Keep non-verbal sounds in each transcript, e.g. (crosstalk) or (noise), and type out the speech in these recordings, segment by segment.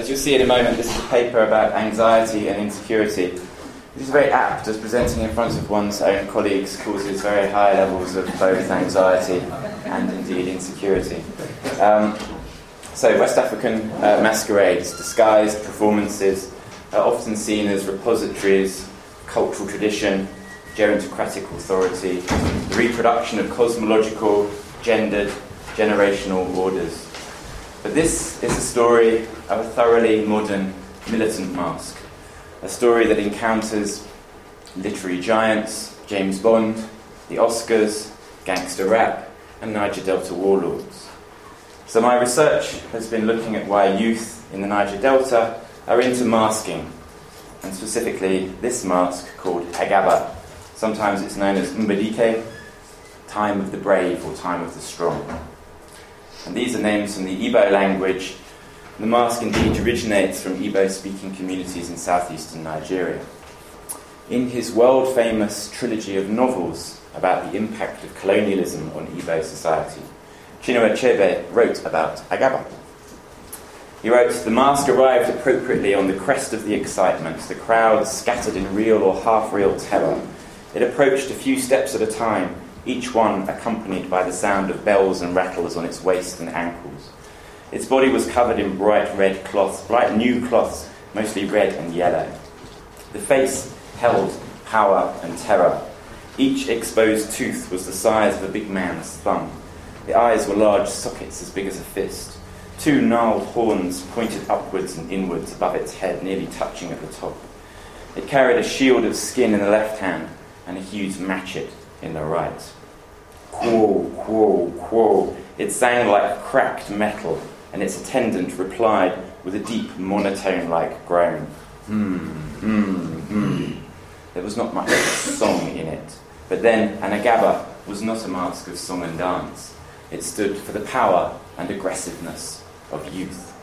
as you'll see in a moment, this is a paper about anxiety and insecurity. This is very apt as presenting in front of one's own colleagues causes very high levels of both anxiety and indeed insecurity. Um, so, West African uh, masquerades, disguised performances, are often seen as repositories cultural tradition, gerontocratic authority, the reproduction of cosmological, gendered, generational orders. But this is a story of a thoroughly modern militant mask, a story that encounters literary giants, James Bond, the Oscars, gangster rap, and Niger Delta warlords. So, my research has been looking at why youth in the Niger Delta are into masking, and specifically this mask called Agaba. Sometimes it's known as Mbadike, time of the brave or time of the strong. And these are names from the Igbo language. The mask indeed originates from Igbo speaking communities in southeastern Nigeria. In his world famous trilogy of novels about the impact of colonialism on Igbo society, Chinua Achebe wrote about Agaba. He wrote, The mask arrived appropriately on the crest of the excitement, the crowd scattered in real or half real terror. It approached a few steps at a time, each one accompanied by the sound of bells and rattles on its waist and ankles. Its body was covered in bright red cloths, bright new cloths, mostly red and yellow. The face held power and terror. Each exposed tooth was the size of a big man's thumb. The eyes were large sockets as big as a fist. Two gnarled horns pointed upwards and inwards above its head, nearly touching at the top. It carried a shield of skin in the left hand and a huge matchet in the right. Quo, quo, quo. It sang like cracked metal, and its attendant replied with a deep monotone like groan. Hmm, hmm, hmm. There was not much song in it. But then, an Agaba was not a mask of song and dance. It stood for the power and aggressiveness of youth.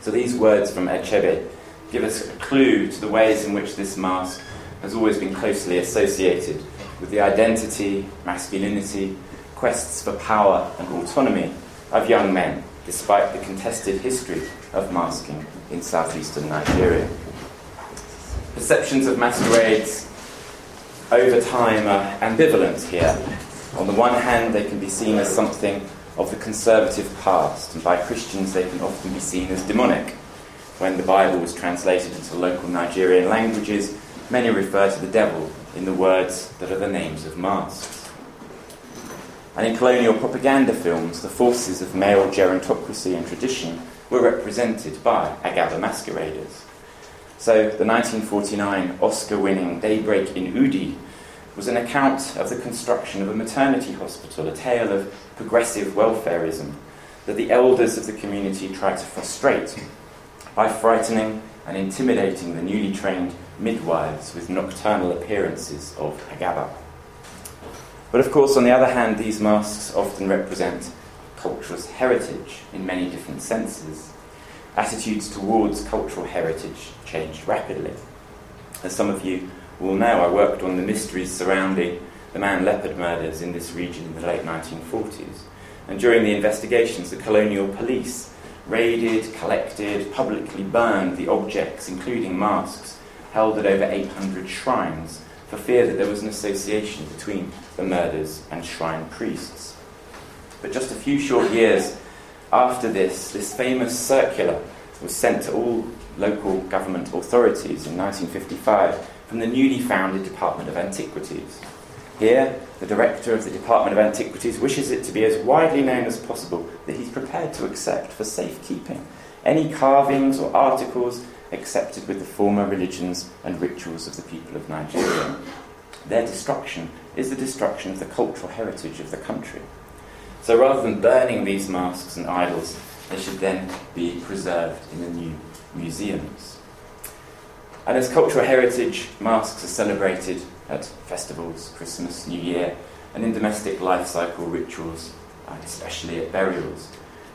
So these words from Achebe give us a clue to the ways in which this mask has always been closely associated with the identity, masculinity, quests for power and autonomy of young men, despite the contested history of masking in southeastern Nigeria. Perceptions of masquerades over time are ambivalent here. On the one hand, they can be seen as something of the conservative past, and by Christians they can often be seen as demonic. When the Bible was translated into local Nigerian languages, many refer to the devil in the words that are the names of masks. And in colonial propaganda films, the forces of male gerontocracy and tradition were represented by Agaba masqueraders. So the 1949 Oscar winning Daybreak in Udi was an account of the construction of a maternity hospital, a tale of progressive welfareism that the elders of the community tried to frustrate by frightening and intimidating the newly trained midwives with nocturnal appearances of Agaba. But of course, on the other hand, these masks often represent cultural heritage in many different senses. Attitudes towards cultural heritage changed rapidly. As some of you will know, I worked on the mysteries surrounding the Man Leopard murders in this region in the late 1940s. And during the investigations, the colonial police raided, collected, publicly burned the objects, including masks, held at over 800 shrines for fear that there was an association between the murders and shrine priests. But just a few short years after this, this famous circular was sent to all local government authorities in 1955 from the newly founded Department of Antiquities. Here, the director of the Department of Antiquities wishes it to be as widely known as possible that he's prepared to accept for safekeeping any carvings or articles accepted with the former religions and rituals of the people of Nigeria. Their destruction is the destruction of the cultural heritage of the country. So rather than burning these masks and idols, they should then be preserved in the new museums. And as cultural heritage, masks are celebrated at festivals, Christmas, New Year, and in domestic life cycle rituals, and especially at burials.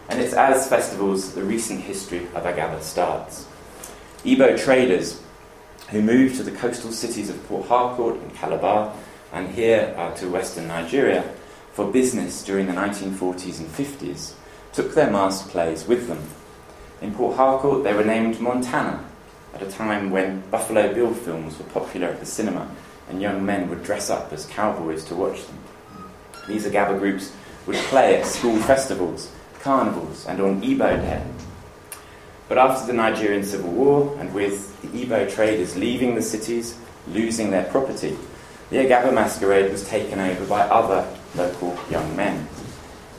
And it's as festivals the recent history of Agaba starts. Igbo traders who moved to the coastal cities of Port Harcourt and Calabar and here uh, to western Nigeria for business during the 1940s and 50s took their mask plays with them. In Port Harcourt, they were named Montana at a time when Buffalo Bill films were popular at the cinema and young men would dress up as cowboys to watch them. These Agaba groups would play at school festivals, carnivals, and on Igbo Day. But after the Nigerian Civil War, and with the Igbo traders leaving the cities, losing their property, the Agaba masquerade was taken over by other local young men.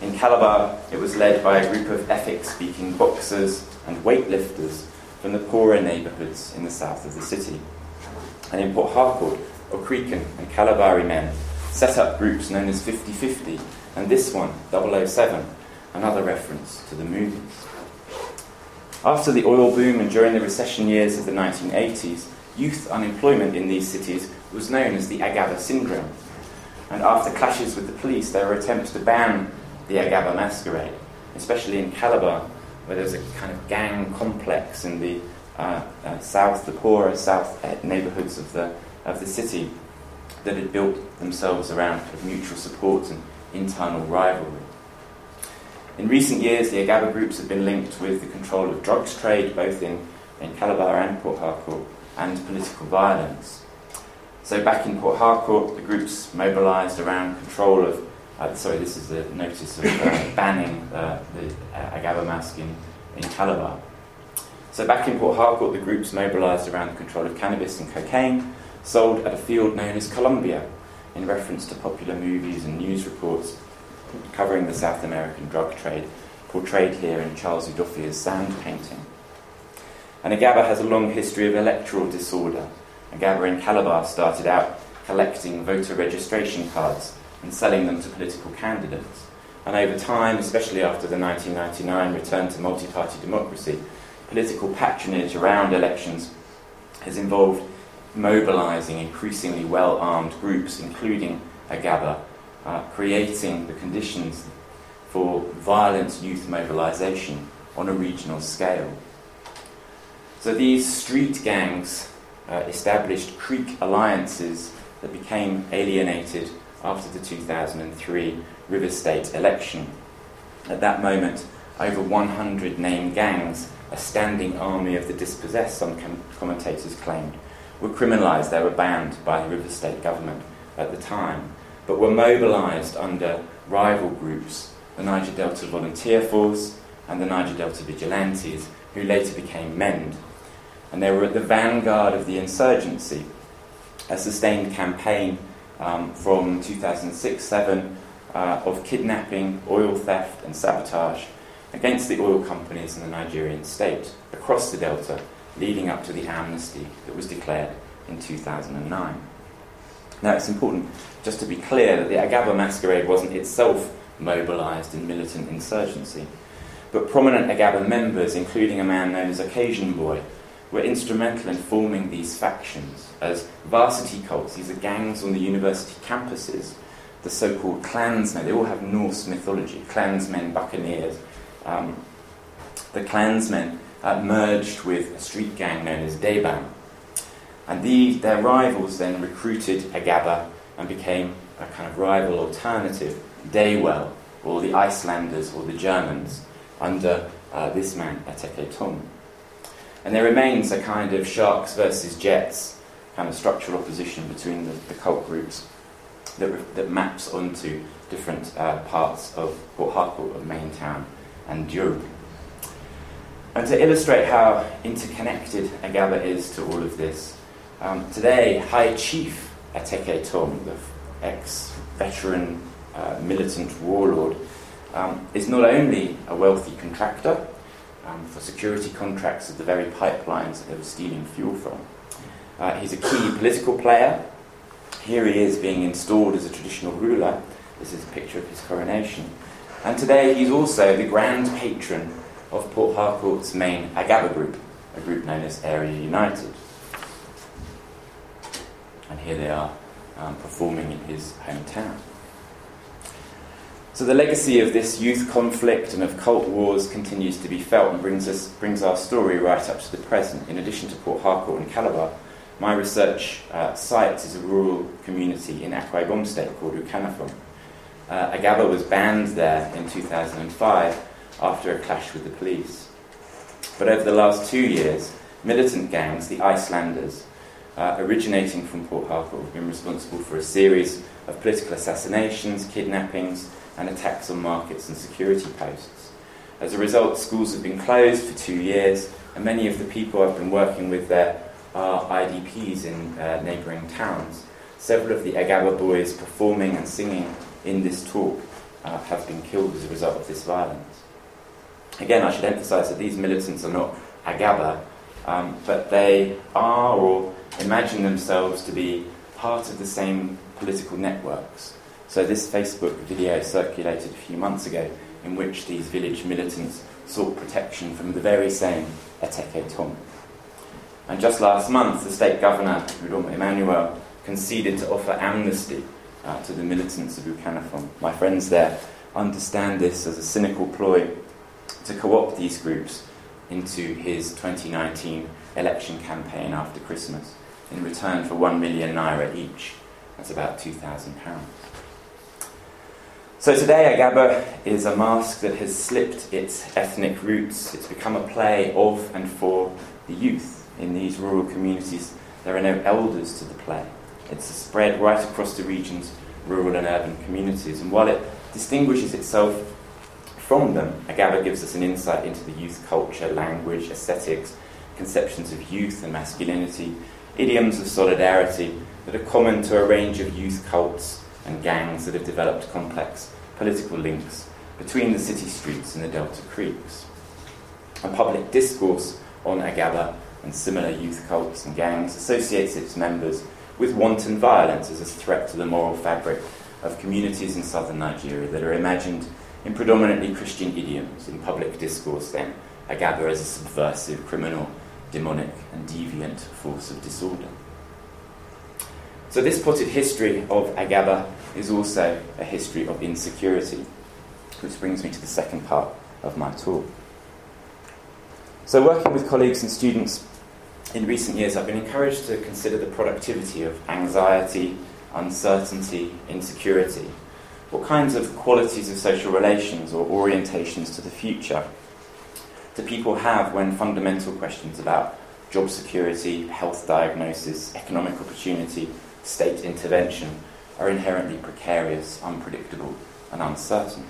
In Calabar, it was led by a group of Efik speaking boxers and weightlifters from the poorer neighbourhoods in the south of the city. And in Port Harcourt, Okrikan and Kalabari men set up groups known as 50 50, and this one, 007, another reference to the movies. After the oil boom and during the recession years of the 1980s, youth unemployment in these cities was known as the Agaba syndrome. And after clashes with the police, there were attempts to ban the Agaba masquerade, especially in Calabar, where there was a kind of gang complex in the uh, uh, south, the poorer south neighbourhoods of the, of the city that had built themselves around mutual support and internal rivalry. In recent years, the Agaba groups have been linked with the control of drugs trade, both in, in Calabar and Port Harcourt, and political violence. So back in Port Harcourt, the groups mobilised around control of uh, sorry, this is a notice of uh, (laughs) banning uh, the uh, Agaba mask in, in Calabar. So back in Port Harcourt, the groups mobilised around the control of cannabis and cocaine, sold at a field known as Colombia, in reference to popular movies and news reports covering the South American drug trade, portrayed here in Charles Udoffia's sand painting. And Agaba has a long history of electoral disorder. Agaba in Calabar started out collecting voter registration cards and selling them to political candidates. And over time, especially after the 1999 return to multi party democracy, political patronage around elections has involved mobilising increasingly well armed groups, including Agaba, uh, creating the conditions for violent youth mobilisation on a regional scale. So these street gangs uh, established Creek alliances that became alienated after the 2003 Rivers State election. At that moment, over 100 named gangs, a standing army of the dispossessed, some com- commentators claimed, were criminalised. They were banned by the Rivers State government at the time, but were mobilised under rival groups, the Niger Delta Volunteer Force and the Niger Delta Vigilantes, who later became MEND. And they were at the vanguard of the insurgency, a sustained campaign um, from 2006 7 uh, of kidnapping, oil theft, and sabotage against the oil companies in the Nigerian state across the Delta, leading up to the amnesty that was declared in 2009. Now, it's important just to be clear that the Agaba masquerade wasn't itself mobilized in militant insurgency, but prominent Agaba members, including a man known as Occasion Boy, were instrumental in forming these factions as varsity cults. These are gangs on the university campuses, the so called clansmen. They all have Norse mythology clansmen, buccaneers. Um, the clansmen uh, merged with a street gang known as Deebam. And the, their rivals then recruited Agaba and became a kind of rival alternative, Daywell, or the Icelanders or the Germans, under uh, this man, Ateke Tom. And there remains a kind of sharks versus jets kind of structural opposition between the, the cult groups that, that maps onto different uh, parts of Port Harcourt, of Maintown, and Europe. And to illustrate how interconnected Agaba is to all of this, um, today High Chief Ateke Tom, the ex-veteran uh, militant warlord, um, is not only a wealthy contractor, um, for security contracts of the very pipelines that they were stealing fuel from. Uh, he's a key political player. Here he is being installed as a traditional ruler. This is a picture of his coronation. And today he's also the grand patron of Port Harcourt's main Agaba group, a group known as Area United. And here they are um, performing in his hometown. So the legacy of this youth conflict and of cult wars continues to be felt and brings, us, brings our story right up to the present. In addition to Port Harcourt and Calabar, my research uh, site is a rural community in Akwa Ibom State called Ukanafun. Uh, Agaba was banned there in 2005 after a clash with the police. But over the last two years, militant gangs, the Icelanders, uh, originating from Port Harcourt, have been responsible for a series of political assassinations, kidnappings, and attacks on markets and security posts. As a result, schools have been closed for two years, and many of the people I've been working with there are IDPs in uh, neighbouring towns. Several of the Agaba boys performing and singing in this talk uh, have been killed as a result of this violence. Again, I should emphasise that these militants are not Agaba, um, but they are or imagine themselves to be part of the same political networks. So, this Facebook video circulated a few months ago in which these village militants sought protection from the very same Ateke Tom. And just last month, the state governor, Emmanuel, conceded to offer amnesty uh, to the militants of Ukanafun. My friends there understand this as a cynical ploy to co opt these groups into his 2019 election campaign after Christmas in return for 1 million naira each. That's about £2,000. So today, Agaba is a mask that has slipped its ethnic roots. It's become a play of and for the youth in these rural communities. There are no elders to the play. It's spread right across the region's rural and urban communities. And while it distinguishes itself from them, Agaba gives us an insight into the youth culture, language, aesthetics, conceptions of youth and masculinity, idioms of solidarity that are common to a range of youth cults and gangs that have developed complex political links between the city streets and the Delta Creeks. A public discourse on Agaba and similar youth cults and gangs associates its members with wanton violence as a threat to the moral fabric of communities in southern Nigeria that are imagined in predominantly Christian idioms in public discourse, then, Agaba as a subversive, criminal, demonic, and deviant force of disorder. So, this potted history of Agaba is also a history of insecurity, which brings me to the second part of my talk. So, working with colleagues and students in recent years, I've been encouraged to consider the productivity of anxiety, uncertainty, insecurity. What kinds of qualities of social relations or orientations to the future do people have when fundamental questions about job security, health diagnosis, economic opportunity, state intervention are inherently precarious, unpredictable, and uncertain?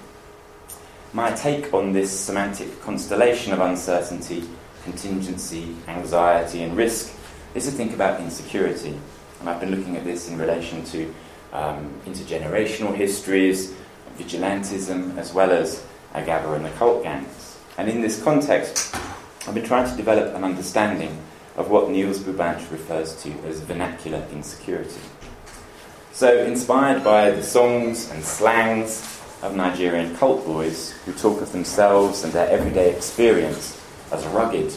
My take on this semantic constellation of uncertainty contingency, anxiety, and risk is to think about insecurity. And I've been looking at this in relation to um, intergenerational histories, vigilantism, as well as Agaba and the cult gangs. And in this context, I've been trying to develop an understanding of what Niels Bubandt refers to as vernacular insecurity. So, inspired by the songs and slangs of Nigerian cult boys who talk of themselves and their everyday experience as rugged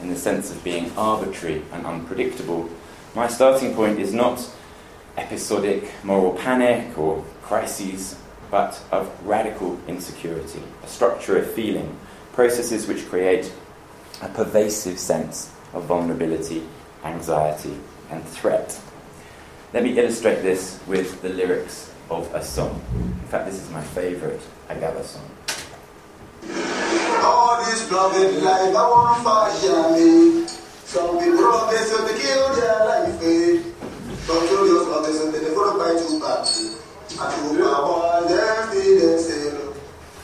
in the sense of being arbitrary and unpredictable, my starting point is not episodic moral panic or crises, but of radical insecurity, a structure of feeling, processes which create a pervasive sense of vulnerability, anxiety, and threat. Let me illustrate this with the lyrics of a song. In fact, this is my favourite Agaba song. All this I fire me. Some this they kill their life, eh? They them still they sell.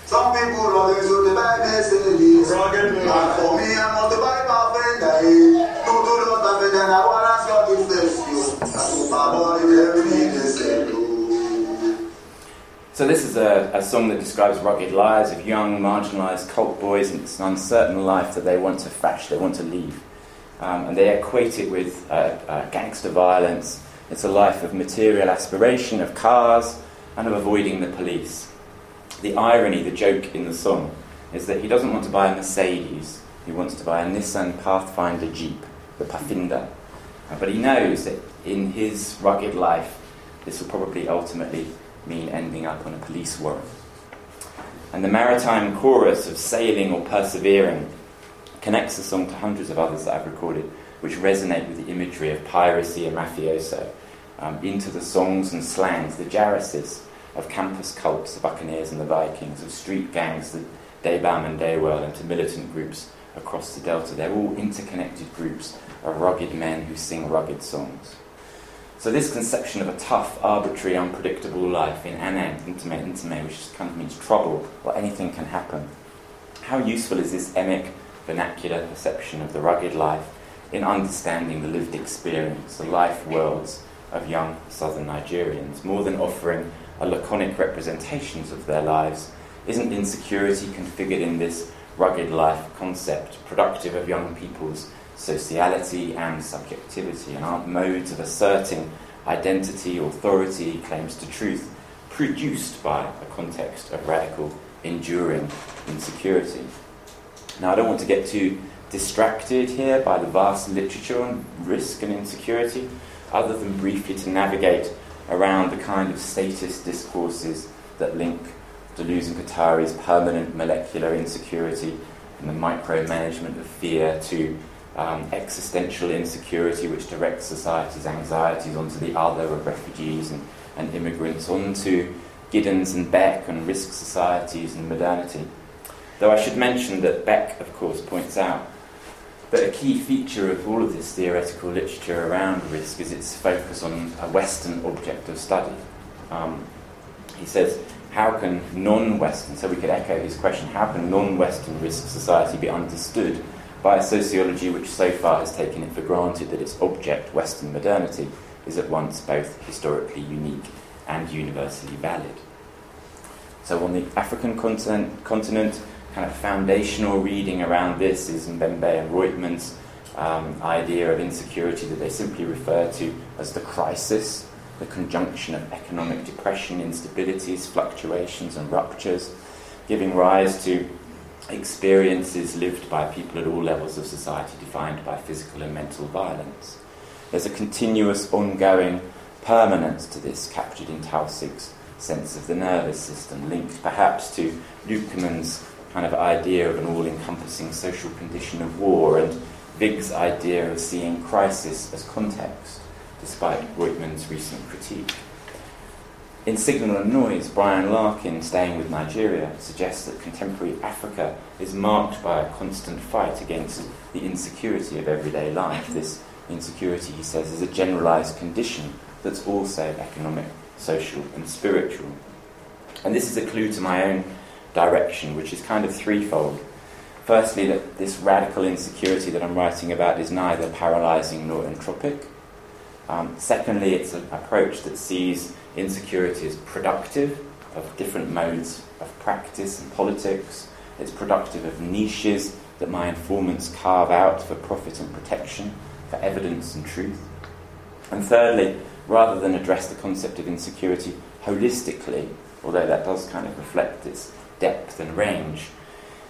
Some people love this so they buy their. And for me, I must buy my friend? No, do not have it, and I want to ask your first, yo. And two my boy, them still they. So, this is a, a, song that describes rugged lives of young, marginalised cult boys, and it's an uncertain life that they want to thatch, they want to leave. Um, and they equate it with uh, uh, gangster violence. It's a life of material aspiration, of cars, and of avoiding the police. The irony, the joke in the song, is that he doesn't want to buy a Mercedes, he wants to buy a Nissan Pathfinder Jeep, the Pathfinder. Uh, but he knows that in his rugged life, this will probably ultimately mean ending up on a police warrant. And the maritime chorus of sailing or persevering connects the song to hundreds of others that I've recorded, which resonate with the imagery of piracy and mafioso, um, into the songs and slangs, the jarrises of campus cults, the Buccaneers and the Vikings, of street gangs, the Daybam and Daywell, and to militant groups across the Delta. They're all interconnected groups of rugged men who sing rugged songs. So this conception of a tough, arbitrary, unpredictable life in Anang, Intime, Intime, which kind of means trouble, or anything can happen. How useful is this emic vernacular perception of the rugged life in understanding the lived experience, the life worlds of young southern Nigerians, more than offering a laconic representations of their lives, isn't insecurity configured in this rugged life concept, productive of young people's sociality and subjectivity, and aren't modes of asserting identity, authority, claims to truth, produced by a context of radical, enduring insecurity. Now, I don't want to get too distracted here by the vast literature on risk and insecurity, other than briefly to navigate around the kind of statist discourses that link Deleuze and Guattari's permanent molecular insecurity and the micromanagement of fear to um, existential insecurity, which directs society's anxieties onto the other of refugees and, and immigrants, onto Giddens and Beck and risk societies and modernity. Though I should mention that Beck, of course, points out that a key feature of all of this theoretical literature around risk is its focus on a Western object of study. Um, he says, how can non Western, so we could echo his question, how can non Western risk society be understood by a sociology which so far has taken it for granted that its object, Western modernity, is at once both historically unique and universally valid? So, on the African continent, continent kind of foundational reading around this is Mbembe and Roitman's um, idea of insecurity that they simply refer to as the crisis, the conjunction of economic depression, instabilities, fluctuations, and ruptures, giving rise to experiences lived by people at all levels of society defined by physical and mental violence. There's a continuous, ongoing permanence to this captured in Taussig's sense of the nervous system, linked perhaps to Luhmann's kind of idea of an all encompassing social condition of war and Vigh's idea of seeing crisis as context, despite Roitman's recent critique. In Signal and Noise, Brian Larkin, staying with Nigeria, suggests that contemporary Africa is marked by a constant fight against the insecurity of everyday life. This insecurity, he says, is a generalized condition that's also economic, social, and spiritual. And this is a clue to my own direction, which is kind of threefold. Firstly, that this radical insecurity that I'm writing about is neither paralyzing nor entropic. Um, secondly, it's an approach that sees insecurity as productive of different modes of practice and politics. It's productive of niches that my informants carve out for profit and protection, for evidence and truth. And thirdly, rather than address the concept of insecurity holistically, although that does kind of reflect its depth and range,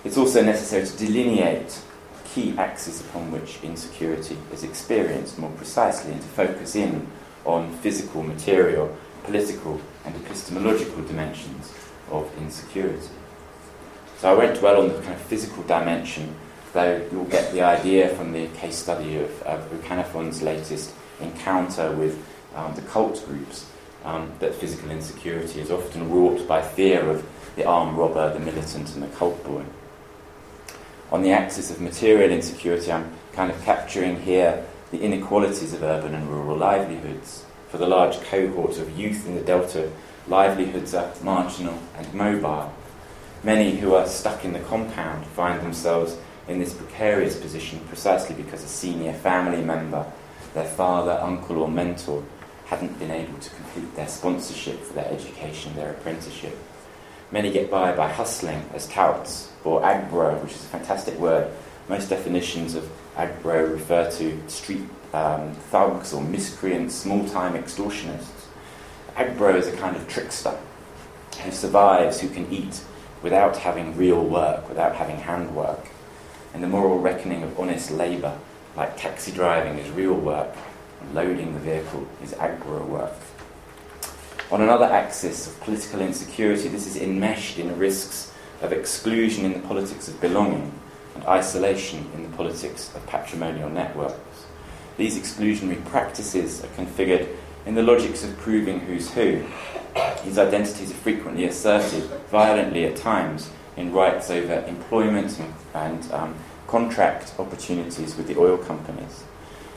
it's also necessary to delineate key axes upon which insecurity is experienced more precisely and to focus in on physical, material, political, and epistemological dimensions of insecurity. So I won't dwell on the kind of physical dimension, though you'll get the idea from the case study of, of latest encounter with um, the cult groups um, that physical insecurity is often wrought by fear of the armed robber, the militant, and the cult boy. On the axis of material insecurity, I'm kind of capturing here the inequalities of urban and rural livelihoods. For the large cohort of youth in the Delta, livelihoods are marginal and mobile. Many who are stuck in the compound find themselves in this precarious position precisely because a senior family member, their father, uncle, or mentor, hadn't been able to complete their sponsorship for their education, their apprenticeship. Many get by by hustling as touts, or agbro, which is a fantastic word. Most definitions of agbro refer to street um, thugs or miscreants, small time extortionists. Agbro is a kind of trickster who survives, who can eat without having real work, without having handwork. And the moral reckoning of honest labour, like taxi driving, is real work, and loading the vehicle is agbro work. On another axis of political insecurity, this is enmeshed in risks of exclusion in the politics of belonging and isolation in the politics of patrimonial networks. These exclusionary practices are configured in the logics of proving who's who. These identities are frequently asserted, violently at times, in rights over employment and, and um, contract opportunities with the oil companies.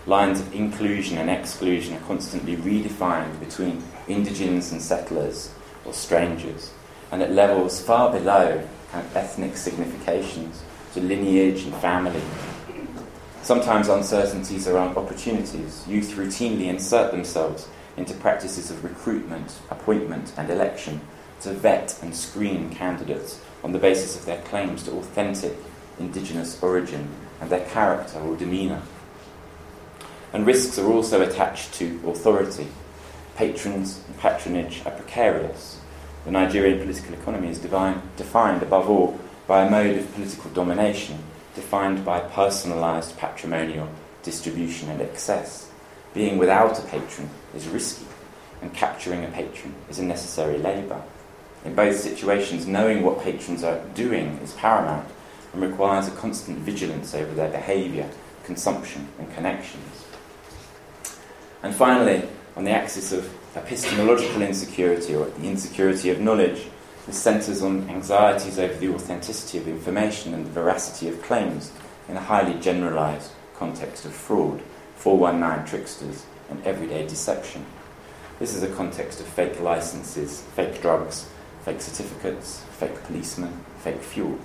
Lines of inclusion and exclusion are constantly redefined between indigents and settlers or strangers, and at levels far below kind of ethnic significations to lineage and family. Sometimes uncertainties around opportunities. Youth routinely insert themselves into practices of recruitment, appointment, and election to vet and screen candidates on the basis of their claims to authentic indigenous origin and their character or demeanour. And risks are also attached to authority. Patrons and patronage are precarious. The Nigerian political economy is divine, defined above all by a mode of political domination defined by personalised patrimonial distribution and excess. Being without a patron is risky, and capturing a patron is a necessary labour. In both situations, knowing what patrons are doing is paramount and requires a constant vigilance over their behaviour, consumption, and connections. And finally, on the axis of epistemological insecurity or the insecurity of knowledge, this centres on anxieties over the authenticity of information and the veracity of claims in a highly generalised context of fraud, 419 tricksters, and everyday deception. This is a context of fake licenses, fake drugs, fake certificates, fake policemen, fake fuel.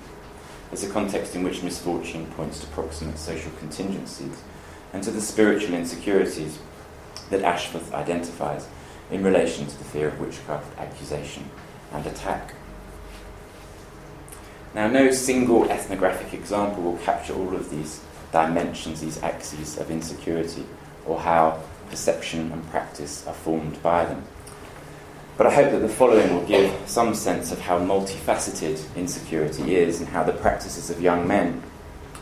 It's a context in which misfortune points to proximate social contingencies and to the spiritual insecurities that Ashforth identifies in relation to the fear of witchcraft, accusation, and attack. Now, no single ethnographic example will capture all of these dimensions, these axes of insecurity, or how perception and practice are formed by them. But I hope that the following will give some sense of how multifaceted insecurity is and how the practices of young men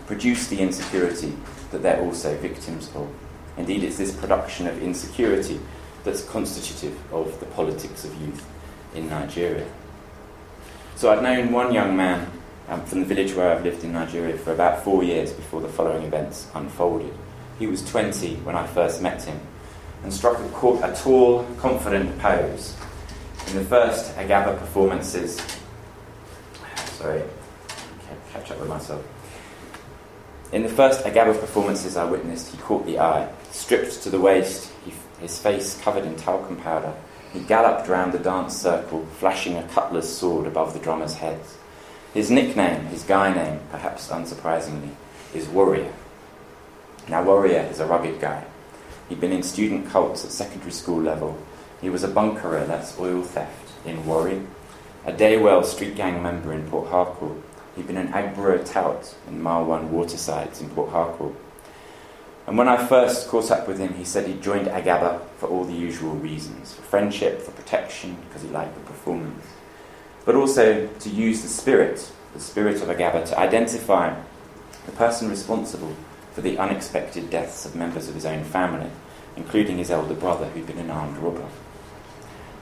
produce the insecurity that they're also victims of. Indeed, it's this production of insecurity that's constitutive of the politics of youth in Nigeria. So I've known one young man um, from the village where I've lived in Nigeria for about four years before the following events unfolded. He was 20 when I first met him and struck a, a tall, confident pose in the first Agaba performances, sorry, catch up with myself. In the first Agaba performances I witnessed, he caught the eye. Stripped to the waist, he, his face covered in talcum powder, he galloped round the dance circle, flashing a cutler's sword above the drummers' heads. His nickname, his guy name, perhaps unsurprisingly, is Warrior. Now, Warrior is a rugged guy. He'd been in student cults at secondary school level he was a bunkerer, that's oil theft, in Warri, a Daywell street gang member in Port Harcourt. He'd been an Agboro tout in Marwan watersides in Port Harcourt. And when I first caught up with him, he said he'd joined Agaba for all the usual reasons for friendship, for protection, because he liked the performance, but also to use the spirit, the spirit of Agaba, to identify the person responsible for the unexpected deaths of members of his own family, including his elder brother, who'd been an armed robber.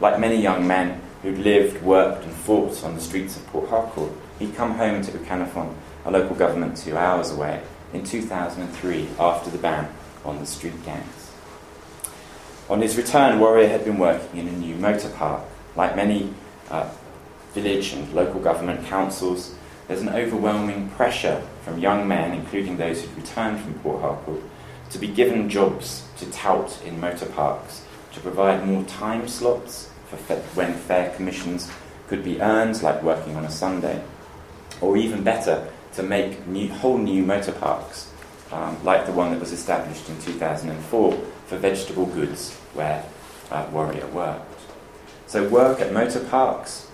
Like many young men who'd lived, worked, and fought on the streets of Port Harcourt, he'd come home to Ukanafun, a local government two hours away, in 2003 after the ban on the street gangs. On his return, Warrior had been working in a new motor park. Like many uh, village and local government councils, there's an overwhelming pressure from young men, including those who'd returned from Port Harcourt, to be given jobs to tout in motor parks, to provide more time slots for when fair commissions could be earned, like working on a Sunday, or even better, to make new, whole new motor parks, um, like the one that was established in 2004 for vegetable goods, where uh, Warrior worked. So, work at motor parks,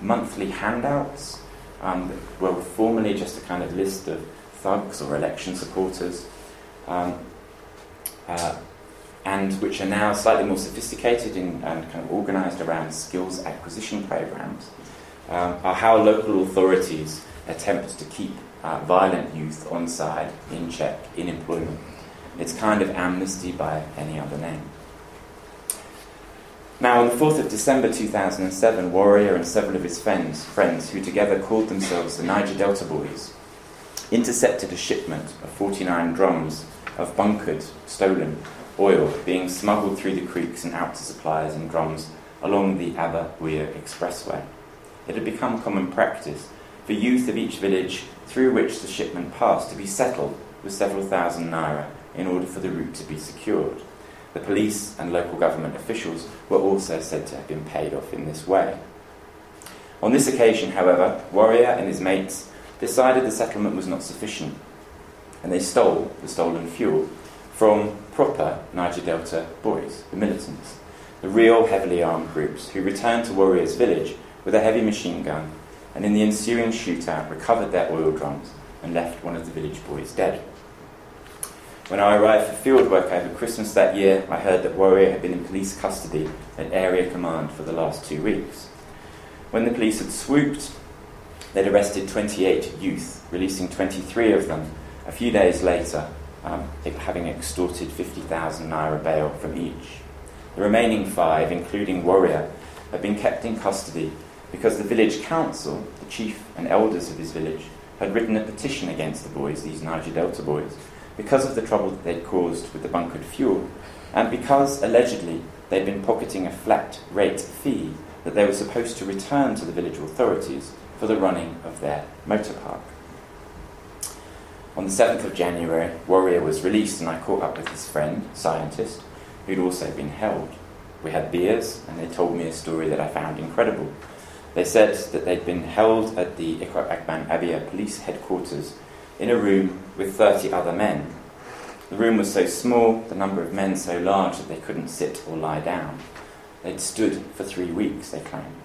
monthly handouts, um, were formerly just a kind of list of thugs or election supporters. Um, uh, and which are now slightly more sophisticated in, and kind of organised around skills acquisition programs, um, are how local authorities attempt to keep uh, violent youth on side, in check, in employment. It's kind of amnesty by any other name. Now, on the 4th of December 2007, Warrior and several of his friends, friends, who together called themselves the Niger Delta Boys, intercepted a shipment of 49 drums of bunkered, stolen oil being smuggled through the creeks and out to suppliers in drums along the Aba Weir Expressway. It had become common practice for youth of each village through which the shipment passed to be settled with several thousand naira in order for the route to be secured. The police and local government officials were also said to have been paid off in this way. On this occasion, however, Warrior and his mates decided the settlement was not sufficient, and they stole the stolen fuel from proper Niger Delta boys, the militants, the real heavily armed groups who returned to Warrior's village with a heavy machine gun and in the ensuing shootout recovered their oil drums and left one of the village boys dead. When I arrived for field work over Christmas that year, I heard that Warrior had been in police custody at Area Command for the last two weeks. When the police had swooped, they'd arrested 28 youth, releasing 23 of them a few days later, um, having extorted 50,000 naira bail from each. The remaining five, including Warrior, had been kept in custody because the village council, the chief and elders of his village, had written a petition against the boys, these Niger Delta boys, because of the trouble that they'd caused with the bunkered fuel, and because allegedly they'd been pocketing a flat rate fee that they were supposed to return to the village authorities for the running of their motor park. On the 7th of January, Warrior was released, and I caught up with his friend, scientist, who'd also been held. We had beers, and they told me a story that I found incredible. They said that they'd been held at the Ikra Akban Abia police headquarters in a room with 30 other men. The room was so small, the number of men so large that they couldn't sit or lie down. They'd stood for three weeks, they claimed.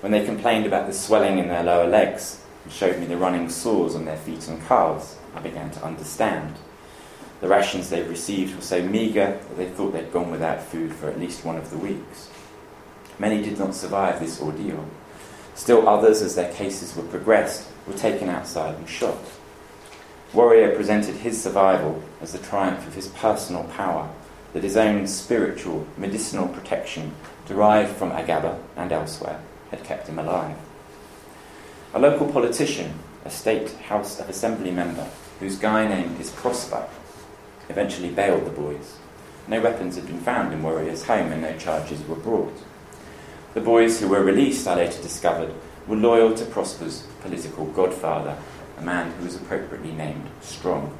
When they complained about the swelling in their lower legs and showed me the running sores on their feet and calves, I began to understand. The rations they'd received were so meagre that they thought they'd gone without food for at least one of the weeks. Many did not survive this ordeal. Still others, as their cases were progressed, were taken outside and shot. Warrior presented his survival as the triumph of his personal power, that his own spiritual, medicinal protection, derived from Agaba and elsewhere, had kept him alive. A local politician, a state House of Assembly member, whose guy name is Prosper, eventually bailed the boys. No weapons had been found in Warrior's home and no charges were brought. The boys who were released, I later discovered, were loyal to Prosper's political godfather, a man who was appropriately named Strong.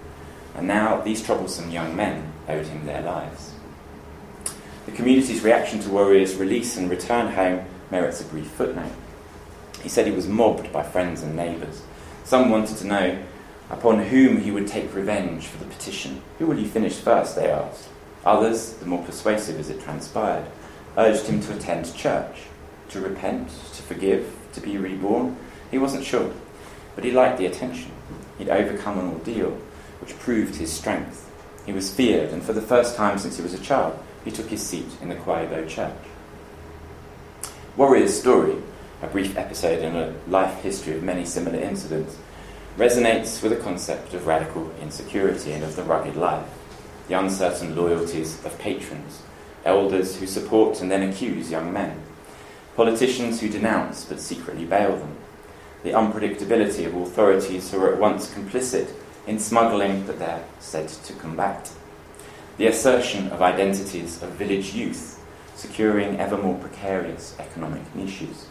And now these troublesome young men owed him their lives. The community's reaction to Warrior's release and return home merits a brief footnote. He said he was mobbed by friends and neighbours. Some wanted to know upon whom he would take revenge for the petition. Who will he finish first, they asked. Others, the more persuasive as it transpired, urged him to attend church, to repent, to forgive, to be reborn. He wasn't sure, but he liked the attention. He'd overcome an ordeal which proved his strength. He was feared, and for the first time since he was a child, he took his seat in the Qua Iboe church. Warrior's story, a brief episode in a life history of many similar incidents, resonates with the concept of radical insecurity and of the rugged life, the uncertain loyalties of patrons, elders who support and then accuse young men, politicians who denounce but secretly bail them, the unpredictability of authorities who are at once complicit in smuggling but they're said to combat, the assertion of identities of village youth securing ever more precarious economic niches,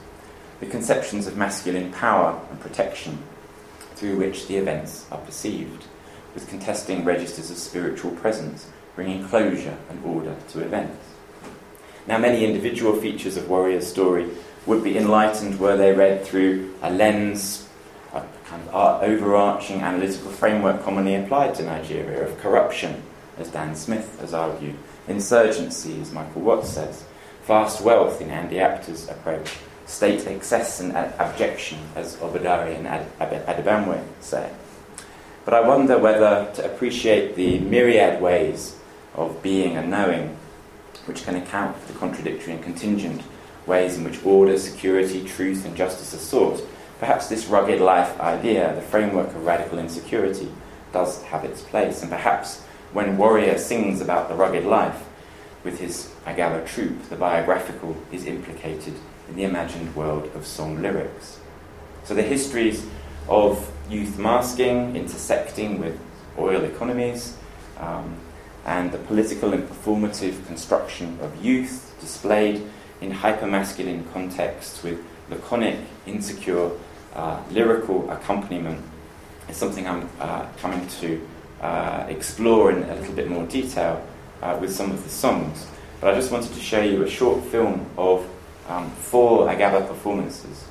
the conceptions of masculine power and protection through which the events are perceived, with contesting registers of spiritual presence, bringing closure and order to events. Now, many individual features of Warrior's story would be enlightened were they read through a lens, a kind of overarching analytical framework commonly applied to Nigeria of corruption, as Dan Smith has argued, insurgency, as Michael Watts says, vast wealth in Andy Apter's approach, state excess and abjection, as Obadare and Ad- say. But I wonder whether to appreciate the myriad ways of being and knowing which can account for the contradictory and contingent ways in which order, security, truth, and justice are sought, perhaps this rugged life idea, the framework of radical insecurity, does have its place. And perhaps when Warrior sings about the rugged life with his Agaba troupe, the biographical is implicated in the imagined world of song lyrics. So the histories of youth masking intersecting with oil economies, um, and the political and performative construction of youth displayed in hypermasculine contexts with laconic, insecure, uh, lyrical accompaniment is something I'm uh, coming to uh, explore in a little bit more detail uh, with some of the songs. But I just wanted to show you a short film of um, four Agaba performances.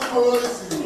colores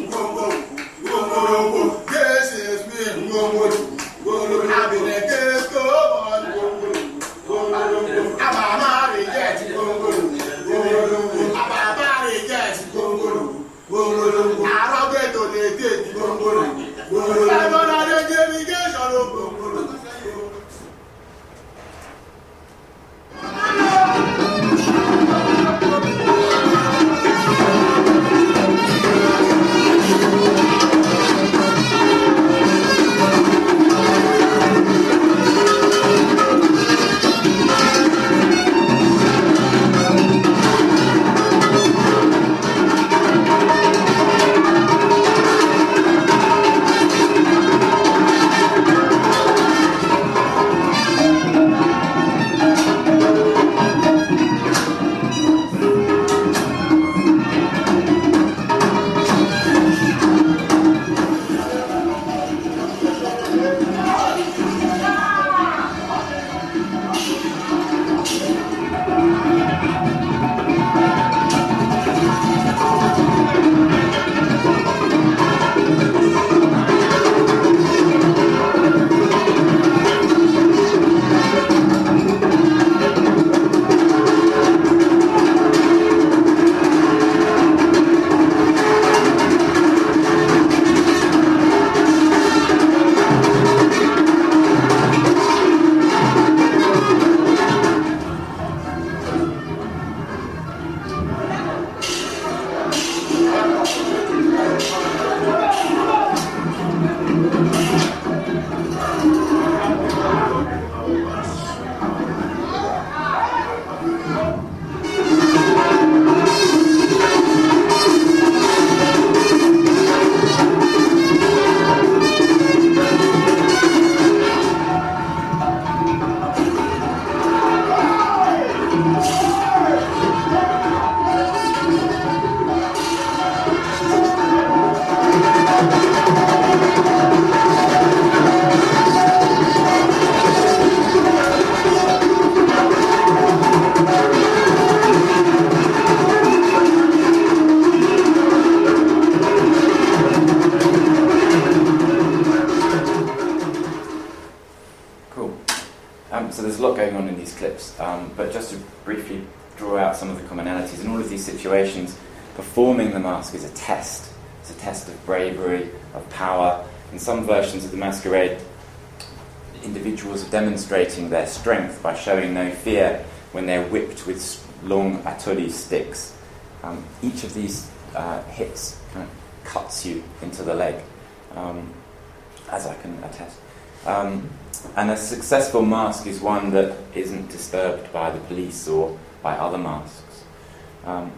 performing the mask is a test. It's a test of bravery, of power. In some versions of the masquerade, individuals are demonstrating their strength by showing no fear when they're whipped with long aturi sticks. Um, each of these uh, hits kind of cuts you into the leg, um, as I can attest. Um, and a successful mask is one that isn't disturbed by the police or by other masks. Um,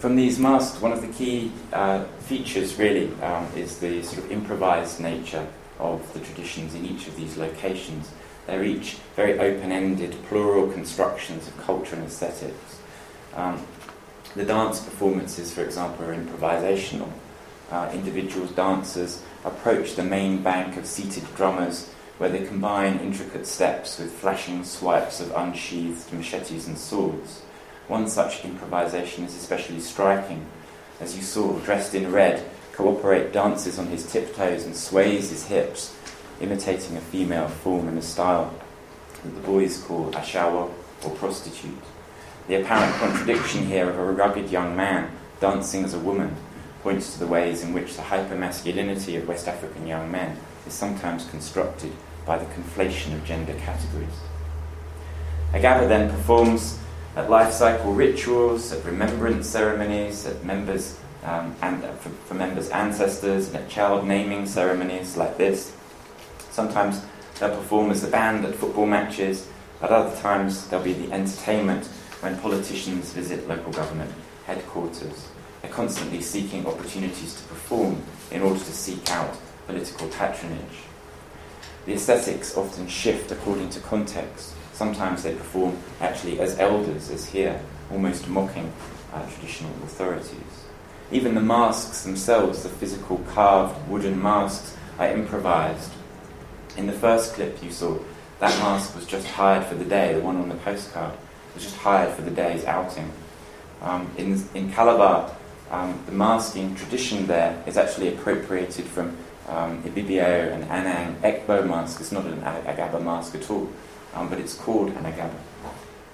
from these masks, one of the key uh, features really um, is the sort of improvised nature of the traditions in each of these locations. They're each very open ended, plural constructions of culture and aesthetics. Um, the dance performances, for example, are improvisational. Uh, individuals, dancers, approach the main bank of seated drummers where they combine intricate steps with flashing swipes of unsheathed machetes and swords. One such improvisation is especially striking. As you saw, dressed in red, Cooperate dances on his tiptoes and sways his hips, imitating a female form in a style that the boys call ashawa or prostitute. The apparent contradiction here of a rugged young man dancing as a woman points to the ways in which the hypermasculinity of West African young men is sometimes constructed by the conflation of gender categories. Agaba then performs at life cycle rituals, at remembrance ceremonies, at members um, and for, for, members' ancestors, and at child naming ceremonies like this. Sometimes they'll perform as a band at football matches. At other times, there'll be the entertainment when politicians visit local government headquarters. They're constantly seeking opportunities to perform in order to seek out political patronage. The aesthetics often shift according to context. Sometimes they perform actually as elders, as here, almost mocking uh, traditional authorities. Even the masks themselves, the physical carved wooden masks, are improvised. In the first clip you saw, that mask was just hired for the day, the one on the postcard was just hired for the day's outing. Um, in, in Calabar, um, the masking tradition there is actually appropriated from um, Ibibio and Anang. Ekpo mask It's not an Agaba mask at all, um, but it's called an Agaba.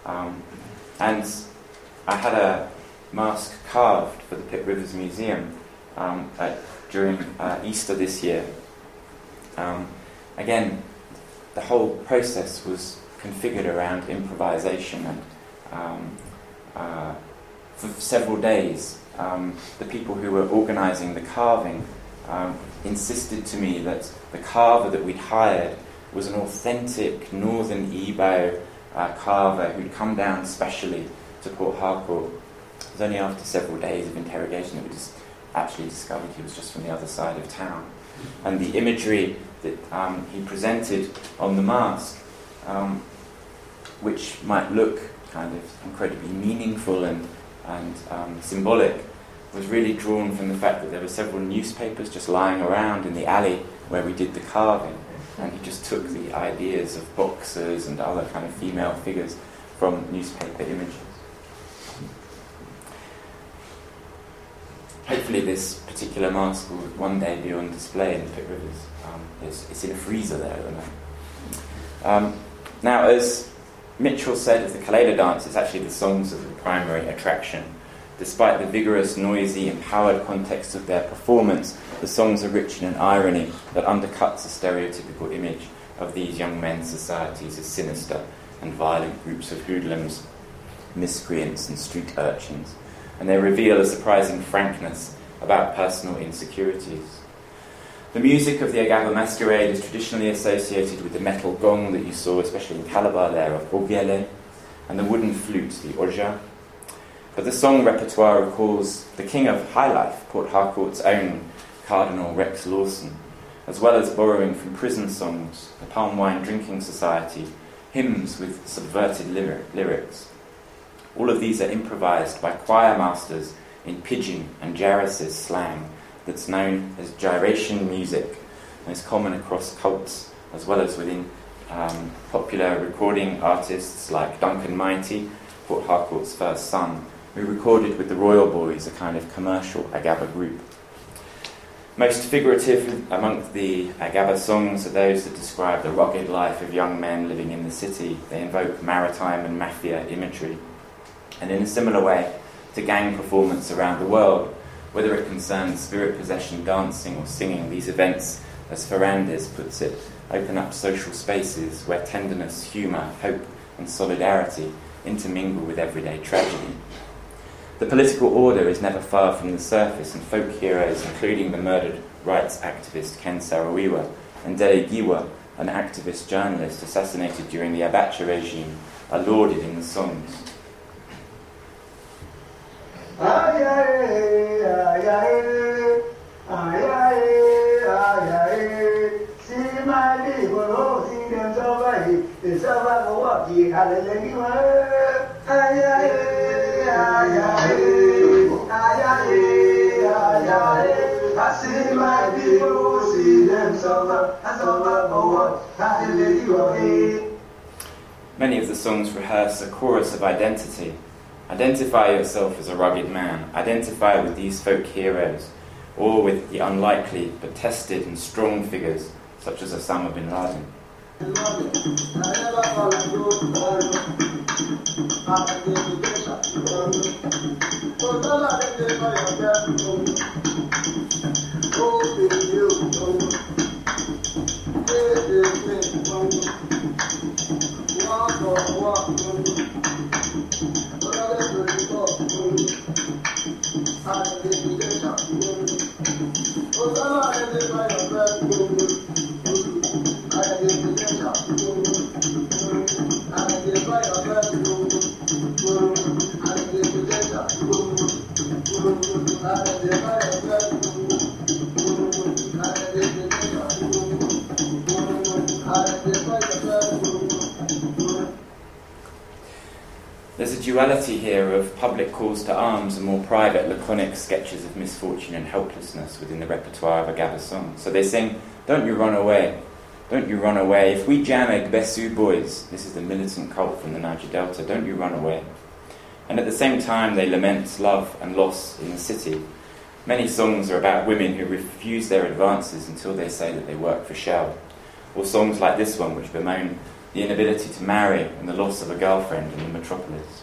Um, and I had a mask carved for the Pitt Rivers Museum um, at, during uh, Easter this year. Um, again, the whole process was configured around improvisation and um, uh, for several days um, the people who were organizing the carving insisted to me that the carver that we'd hired was an authentic northern Igbo uh, carver who'd come down specially to Port Harcourt. It was only after several days of interrogation that we just actually discovered he was just from the other side of town. And the imagery that um, he presented on the mask, um, which might look kind of incredibly meaningful and, and um, symbolic, was really drawn from the fact that there were several newspapers just lying around in the alley where we did the carving. And he just took the ideas of boxers and other kind of female figures from newspaper images. Hopefully, this particular mask will one day be on display in Pitt Rivers. Um, it's, it's, in a freezer there at the moment. Um, now, as Mitchell said of the Kalela dance, it's actually the songs of the primary attraction. Despite the vigorous, noisy, empowered context of their performance, the songs are rich in an irony that undercuts the stereotypical image of these young men's societies as sinister and violent groups of hoodlums, miscreants, and street urchins and they reveal a surprising frankness about personal insecurities. The music of the Agaba masquerade is traditionally associated with the metal gong that you saw, especially in Calabar there, of Ogele, and the wooden flute, the Oja. But the song repertoire recalls the king of high life, Port Harcourt's own Cardinal Rex Lawson, as well as borrowing from prison songs, the Palm Wine Drinking Society, hymns with subverted lyrics. All of these are improvised by choir masters in pidgin and Jarris's slang that's known as gyration music and is common across cults as well as within um, popular recording artists like Duncan Mighty, Port Harcourt's first son, who recorded with the Royal Boys, a kind of commercial Agaba group. Most figurative among the Agaba songs are those that describe the rugged life of young men living in the city. They invoke maritime and mafia imagery. And in a similar way to gang performance around the world, whether it concerns spirit possession, dancing, or singing, these events, as Ferrándiz puts it, open up social spaces where tenderness, humour, hope, and solidarity intermingle with everyday tragedy. The political order is never far from the surface, and folk heroes, including the murdered rights activist Ken Saro-Wiwa and Dele Giwa, an activist journalist assassinated during the Abacha regime, are lauded in the songs. Many of the songs rehearse a chorus of identity. Identify yourself as a rugged man. Identify with these folk heroes, or with the unlikely but tested and strong figures such as Osama bin Laden. I misfortune and helplessness within the repertoire of Agaba song. So they sing, Don't you run away, don't you run away. If we jam Besu boys, this is the militant cult from the Niger Delta, don't you run away. And at the same time, they lament love and loss in the city. Many songs are about women who refuse their advances until they say that they work for Shell. Or songs like this one, which bemoan the inability to marry and the loss of a girlfriend in the metropolis.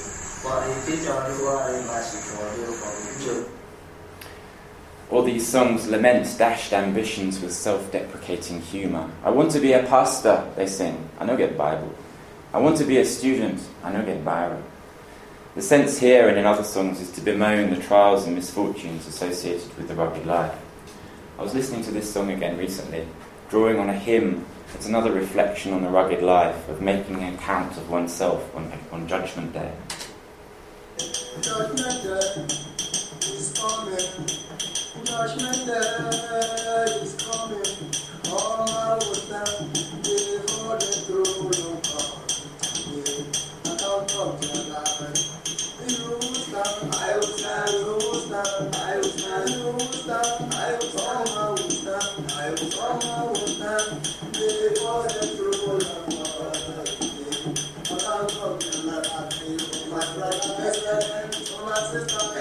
All these songs lament dashed ambitions with self deprecating humour. I want to be a pastor, they sing. I know get Bible. I want to be a student. I know get Bible. The sense here and in other songs is to bemoan the trials and misfortunes associated with the rugged life. I was listening to this song again recently, drawing on a hymn it's another reflection on the rugged life of making an account of oneself on, on Judgment Day. Judgment Day is coming. Judgment Day is coming. All my wisdom before the throne of God. Account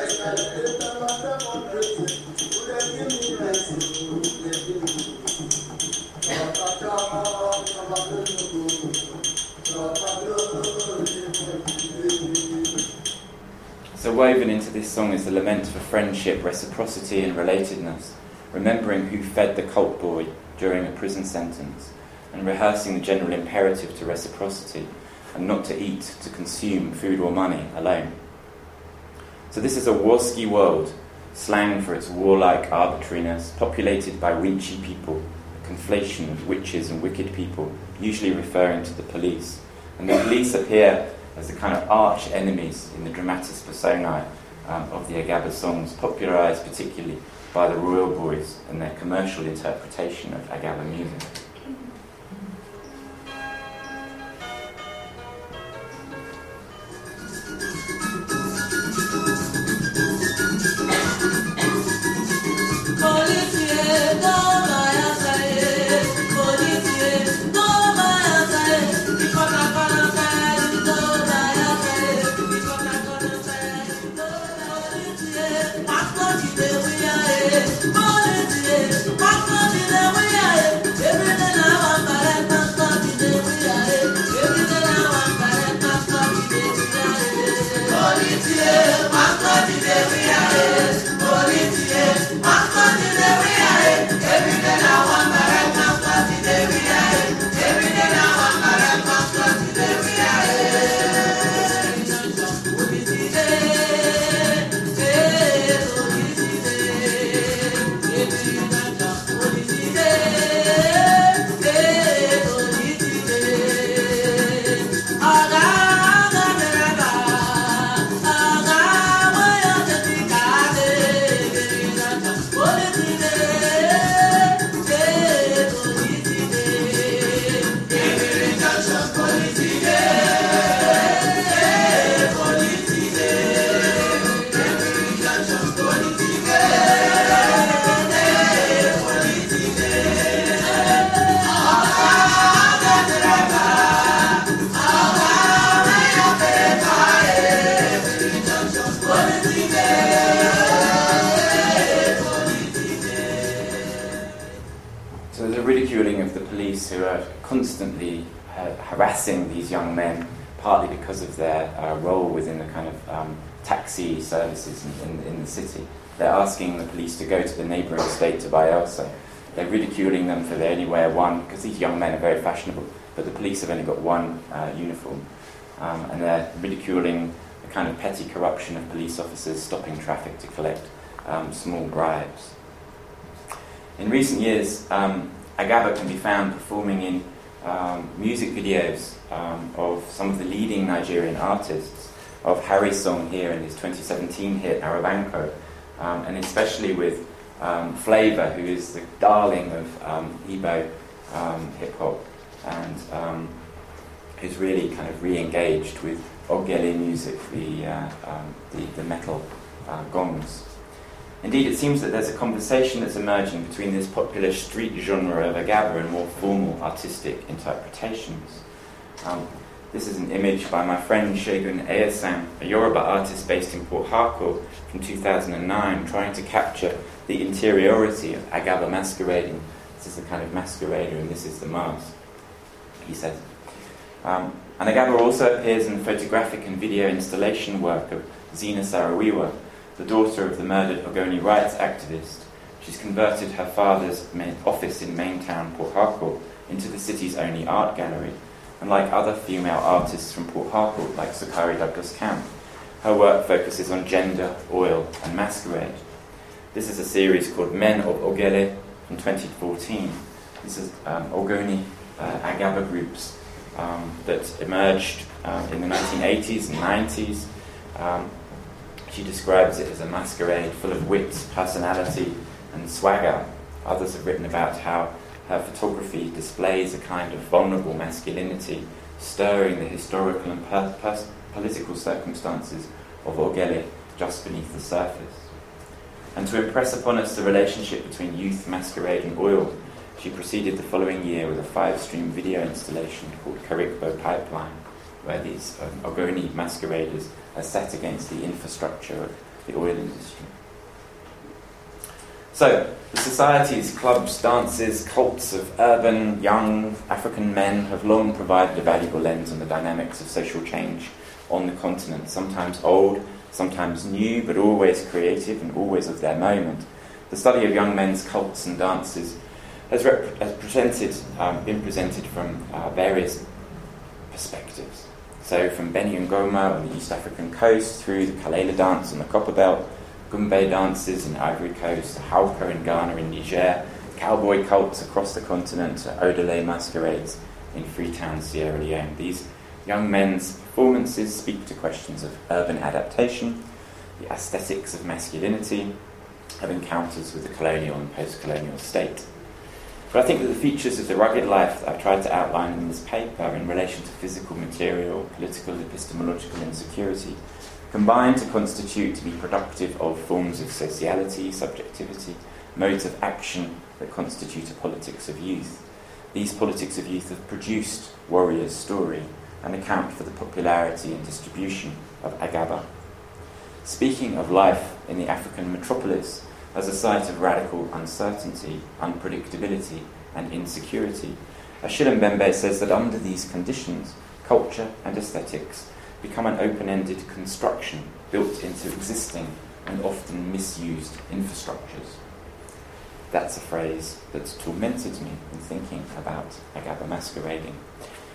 So, woven into this song is the lament for friendship, reciprocity, and relatedness, remembering who fed the cult boy during a prison sentence, and rehearsing the general imperative to reciprocity and not to eat, to consume food or money alone. So, this is a Warski world, slang for its warlike arbitrariness, populated by winchy people, a conflation of witches and wicked people, usually referring to the police. And the police appear as the kind of arch enemies in the dramatis personae um, of the Agaba songs, popularised particularly by the Royal Boys and their commercial interpretation of Agaba music. Constantly uh, harassing these young men, partly because of their uh, role within the kind of um, taxi services in, in, in, the city. They're asking the police to go to the neighbouring state to buy Elsa. They're ridiculing them for they only wear one, because these young men are very fashionable. but the police have only got one uh, uniform, um, and they're ridiculing the kind of petty corruption of police officers stopping traffic to collect um, small bribes. In recent years, um, Agaba can be found performing in um, music videos um, of some of the leading Nigerian artists, of Harrysong here in his 2017 hit Arabanko, um, and especially with um, Flavour, who is the darling of um, Igbo um, hip hop, and um, who's really kind of re-engaged with Ogele music, the, uh, um, the, the metal uh, gongs. Indeed, it seems that there's a conversation that's emerging between this popular street genre of agaba and more formal artistic interpretations. Um, this is an image by my friend Segun Aiyesan, a Yoruba artist based in Port Harcourt from 2009, trying to capture the interiority of agaba masquerading. This is the kind of masquerader, and this is the mask, he says. Um, and agaba also appears in the photographic and video installation work of Zina Saro-Wiwa, the daughter of the murdered Ogoni rights activist. She's converted her father's office in main town Port Harcourt, into the city's only art gallery. And like other female artists from Port Harcourt, like Sokari Douglas Camp, her work focuses on gender, oil, and masquerade. This is a series called Men of Ogele from 2014. This is um, Ogoni uh, Agaba groups um, that emerged um, in the 1980s and 90s. Um, she describes it as a masquerade full of wit, personality, and swagger. Others have written about how her photography displays a kind of vulnerable masculinity, stirring the historical and per- political circumstances of Ogele just beneath the surface. And to impress upon us the relationship between youth, masquerade, and oil, she proceeded the following year with a five stream video installation called Karikpo Pipeline, where these um, Ogoni masqueraders are set against the infrastructure of the oil industry. So, the societies, clubs, dances, cults of urban, young African men have long provided a valuable lens on the dynamics of social change on the continent, sometimes old, sometimes new, but always creative and always of their moment. The study of young men's cults and dances has, rep- has presented, um, been presented from uh, various perspectives. So from Beni Ngoma on the East African coast through the Kalela dance on the Copper Belt, Gumbe dances in Ivory Coast, Hauka in Ghana and Niger, cowboy cults across the continent, to Odele masquerades in Freetown, Sierra Leone. These young men's performances speak to questions of urban adaptation, the aesthetics of masculinity, of encounters with the colonial and post colonial state. But I think that the features of the rugged life that I've tried to outline in this paper in relation to physical, material, political, epistemological insecurity combine to constitute to be productive of forms of sociality, subjectivity, modes of action that constitute a politics of youth. These politics of youth have produced Warrior's story and account for the popularity and distribution of Agaba. Speaking of life in the African metropolis, as a site of radical uncertainty, unpredictability, and insecurity. Achille Mbembe says that under these conditions, culture and aesthetics become an open ended construction built into existing and often misused infrastructures. That's a phrase that's tormented me in thinking about Agaba masquerading.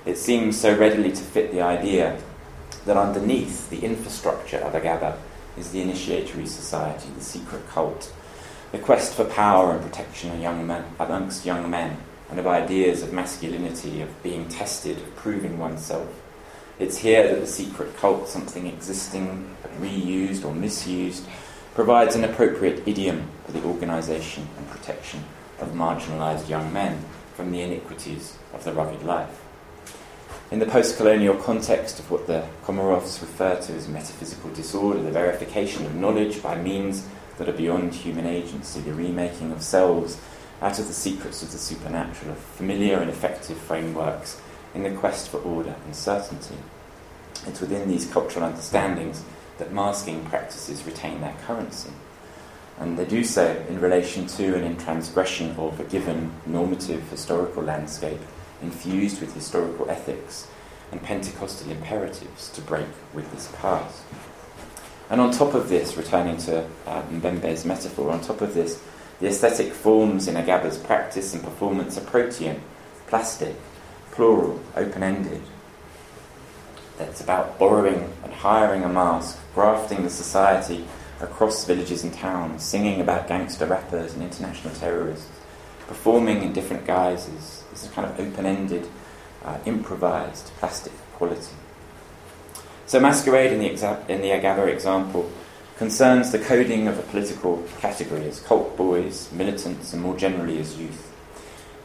It seems so readily to fit the idea that underneath the infrastructure of Agaba is the initiatory society, the secret cult, the quest for power and protection young men, amongst young men, and of ideas of masculinity, of being tested, of proving oneself. It's here that the secret cult, something existing, but reused or misused, provides an appropriate idiom for the organisation and protection of marginalised young men from the iniquities of the rugged life. In the post colonial context of what the Comaroffs refer to as metaphysical disorder, the verification of knowledge by means that are beyond human agency, the remaking of selves out of the secrets of the supernatural, of familiar and effective frameworks in the quest for order and certainty. It's within these cultural understandings that masking practices retain their currency. And they do so in relation to and in transgression of a given normative historical landscape infused with historical ethics and Pentecostal imperatives to break with this past. And on top of this, returning to uh, Mbembe's metaphor, on top of this, the aesthetic forms in Agaba's practice and performance are protean, plastic, plural, open ended. That's about borrowing and hiring a mask, grafting the society across villages and towns, singing about gangster rappers and international terrorists, performing in different guises. This is kind of open ended, uh, improvised, plastic quality. So, masquerade in the, exa- in the example concerns the coding of a political category as cult boys, militants, and more generally as youth.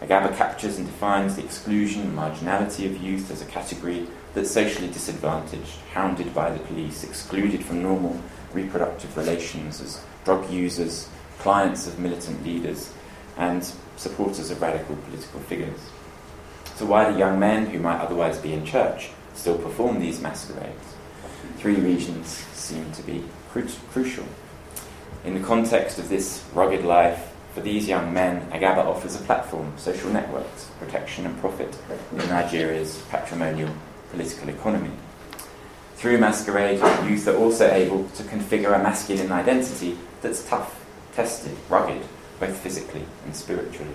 Agaba captures and defines the exclusion and marginality of youth as a category that's socially disadvantaged, hounded by the police, excluded from normal reproductive relations as drug users, clients of militant leaders, and supporters of radical political figures. So, why do young men who might otherwise be in church still perform these masquerades? Three regions seem to be cru- crucial. In the context of this rugged life, for these young men, Agaba offers a platform, social networks, protection and profit in Nigeria's patrimonial political economy. Through masquerade, youth are also able to configure a masculine identity that's tough, tested, rugged, both physically and spiritually.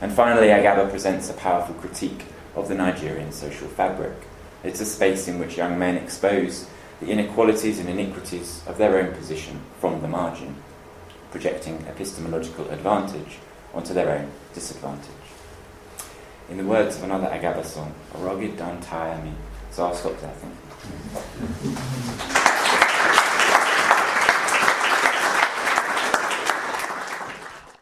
And finally, Agaba presents a powerful critique of the Nigerian social fabric. It's a space in which young men expose the inequalities and iniquities of their own position from the margin projecting epistemological advantage onto their own disadvantage. In the words of another Agaba song, rugged don't tire me. So I'll stop there, I think.